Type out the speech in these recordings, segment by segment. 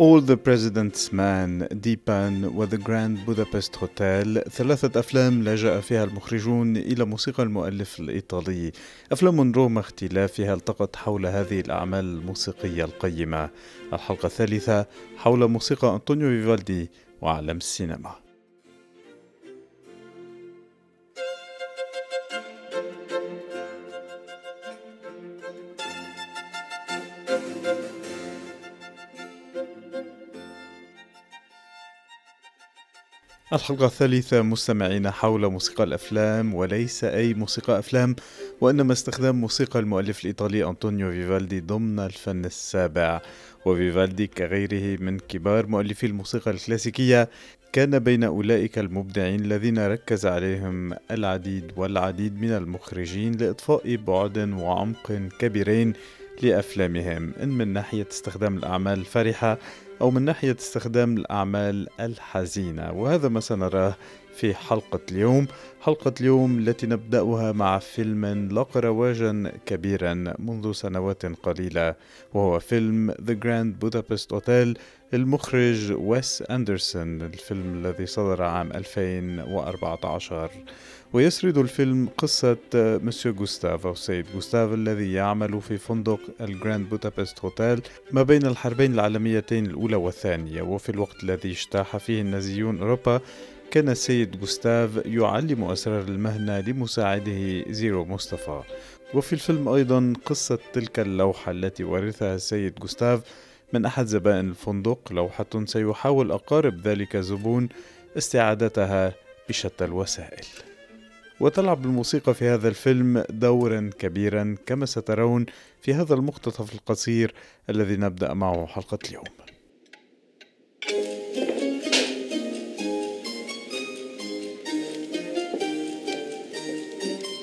All the President's Man, ديبان و The Grand Budapest Hotel. ثلاثة أفلام لجأ فيها المخرجون إلى موسيقى المؤلف الإيطالي. أفلام رغم اختلافها التقت حول هذه الأعمال الموسيقية القيمة. الحلقة الثالثة حول موسيقى أنطونيو فيفالدي وعالم السينما. الحلقة الثالثة مستمعين حول موسيقى الأفلام وليس أي موسيقى أفلام وإنما استخدام موسيقى المؤلف الإيطالي أنطونيو فيفالدي ضمن الفن السابع. وفيفالدي كغيره من كبار مؤلفي الموسيقى الكلاسيكية كان بين أولئك المبدعين الذين ركز عليهم العديد والعديد من المخرجين لإضفاء بعد وعمق كبيرين لأفلامهم. إن من ناحية استخدام الأعمال الفارحة أو من ناحية استخدام الأعمال الحزينة. وهذا ما سنراه في حلقة اليوم. حلقة اليوم التي نبدأها مع فيلم لاقى رواجا كبيرا منذ سنوات قليلة وهو فيلم The Grand Budapest Hotel. المخرج ويس أندرسون الفيلم الذي صدر عام 2014 ويسرد الفيلم قصة مسيو جوستاف أو سيد جوستاف الذي يعمل في فندق ال Grand Budapest Hotel ما بين الحربين العالميتين الأولى والثانية. وفي الوقت الذي اجتاح فيه النازيون أوروبا كان السيد جوستاف يعلم أسرار المهنة لمساعده زيرو مصطفى. وفي الفيلم أيضا قصة تلك اللوحة التي ورثها السيد جوستاف من أحد زبائن الفندق لوحة سيحاول أقارب ذلك الزبون استعادتها بشتى الوسائل وتلعب الموسيقى في هذا الفيلم دورا كبيرا كما سترون في هذا المقتطف القصير الذي نبدأ معه حلقة اليوم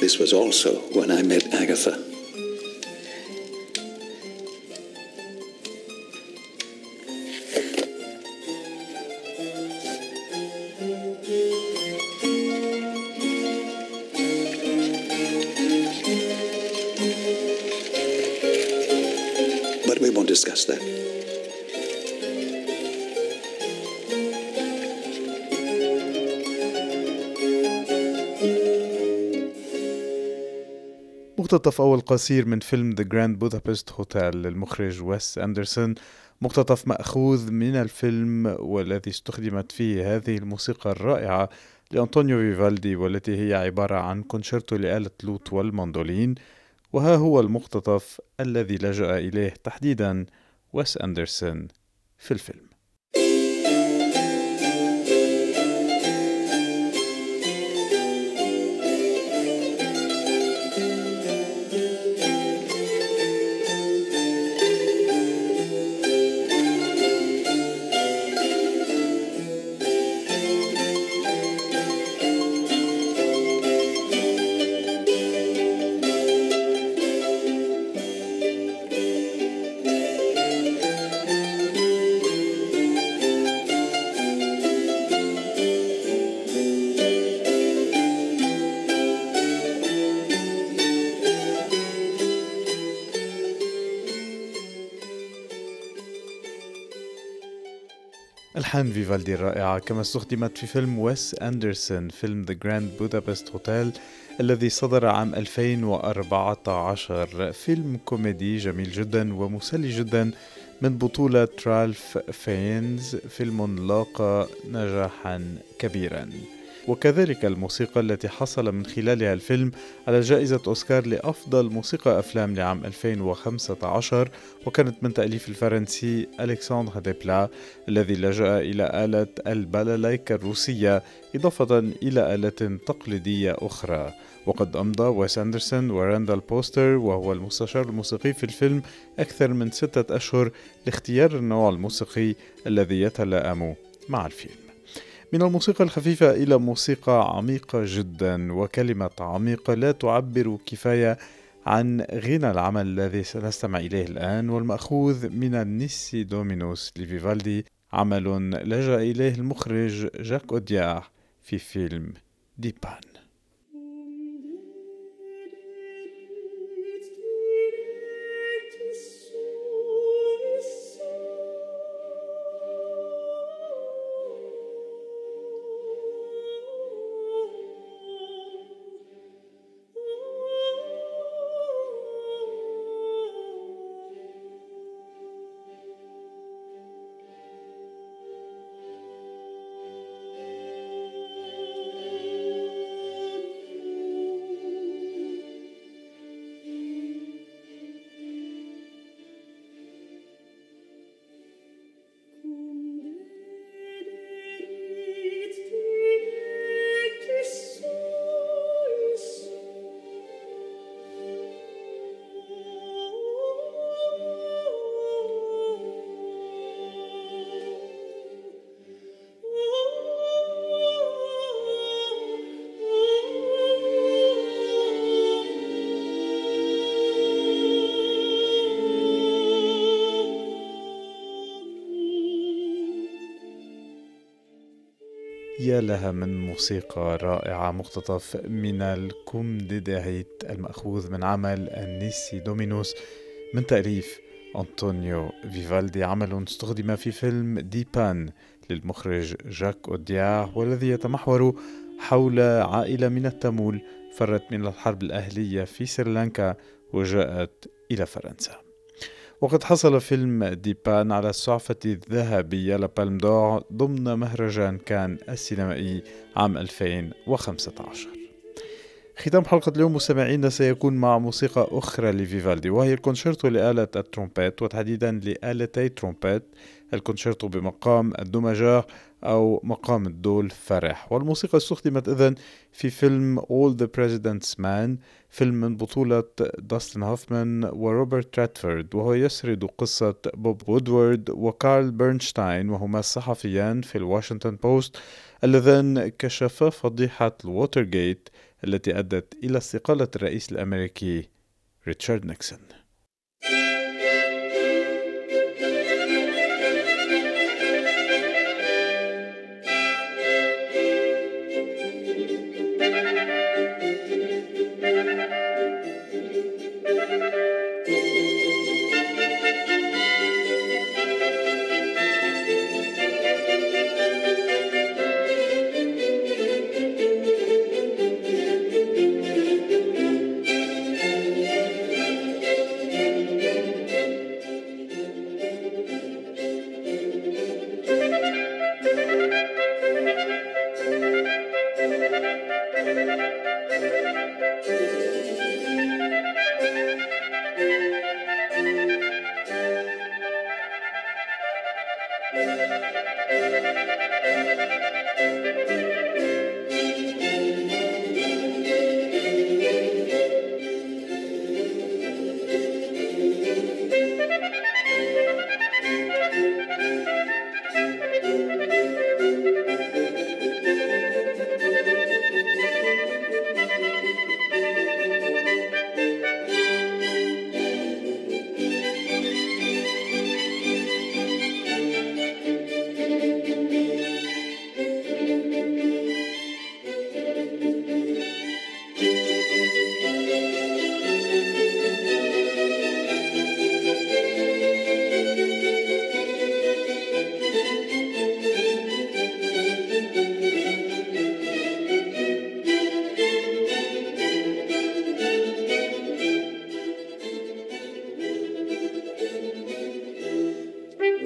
This was also when I met Agatha. Discuss that. مقتطف أول قصير من فيلم The Grand Budapest Hotel للمخرج ويس أندرسون مقتطف مأخوذ من الفيلم والذي استخدمت فيه هذه الموسيقى الرائعة لأنطونيو فيفالدي والتي هي عبارة عن كونشيرتو لآلة لوت والمندولين وها هو المقتطف الذي لجأ إليه تحديدا ويس أندرسون في الفيلم. ألحان فيفالدي الرائعة. كما استخدمت في فيلم ويس أندرسون فيلم The Grand Budapest Hotel الذي صدر عام 2014 فيلم كوميدي جميل جدا ومسلي جدا من بطولة رالف فينز. فيلم لاقى نجاحا كبيرا. وكذلك الموسيقى التي حصل من خلالها الفيلم على جائزة أوسكار لأفضل موسيقى أفلام لعام 2015 وكانت من تأليف الفرنسي ألكسندر ديبلا الذي لجأ إلى آلة البالالايكا الروسية إضافة إلى آلات تقليدية أخرى. وقد أمضى ويس أندرسون وراندال بوستر وهو المستشار الموسيقي في الفيلم أكثر من ستة أشهر لاختيار النوع الموسيقي الذي يتلائم مع الفيلم. من الموسيقى الخفيفة إلى موسيقى عميقة جدا وكلمة عميقة لا تعبر كفاية عن غنى العمل الذي سنستمع إليه الآن. والمأخوذ من النيسي دومينوس لفيفالدي عمل لجأ إليه المخرج جاك أوديار في فيلم ديبان. لها من موسيقى رائعة مقتطف من ال Cum dederit المأخوذ من عمل ال Nisi Dominus من تأليف أنطونيو فيفالدي عمل استخدم في فيلم ديبان للمخرج جاك أوديار والذي يتمحور حول عائلة من التامول فرت من الحرب الأهلية في سريلانكا وجاءت إلى فرنسا. وقد حصل فيلم ديبان على السعفة الذهبية la Palme d'Or ضمن مهرجان كان السينمائي عام 2015 ختام حلقة اليوم مستمعينا سيكون مع موسيقى أخرى لفيفالدي وهي الكونشيرتو لآلة الترومبيت وتحديدا لآلتي ترومبيت الكونشيرتو بمقام الدو أو مقام الدو الفرح. والموسيقى استخدمت إذن في فيلم All the President's Men فيلم من بطولة داستن هوفمان وروبرت ريدفورد وهو يسرد قصة بوب وودورد وكارل برنشتاين وهما الصحفيان في الواشنطن بوست اللذان كشفا فضيحة الووترغيت التي أدت إلى استقالة الرئيس الأمريكي ريتشارد نيكسون.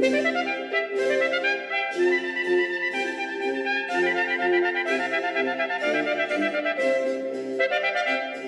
Thank you.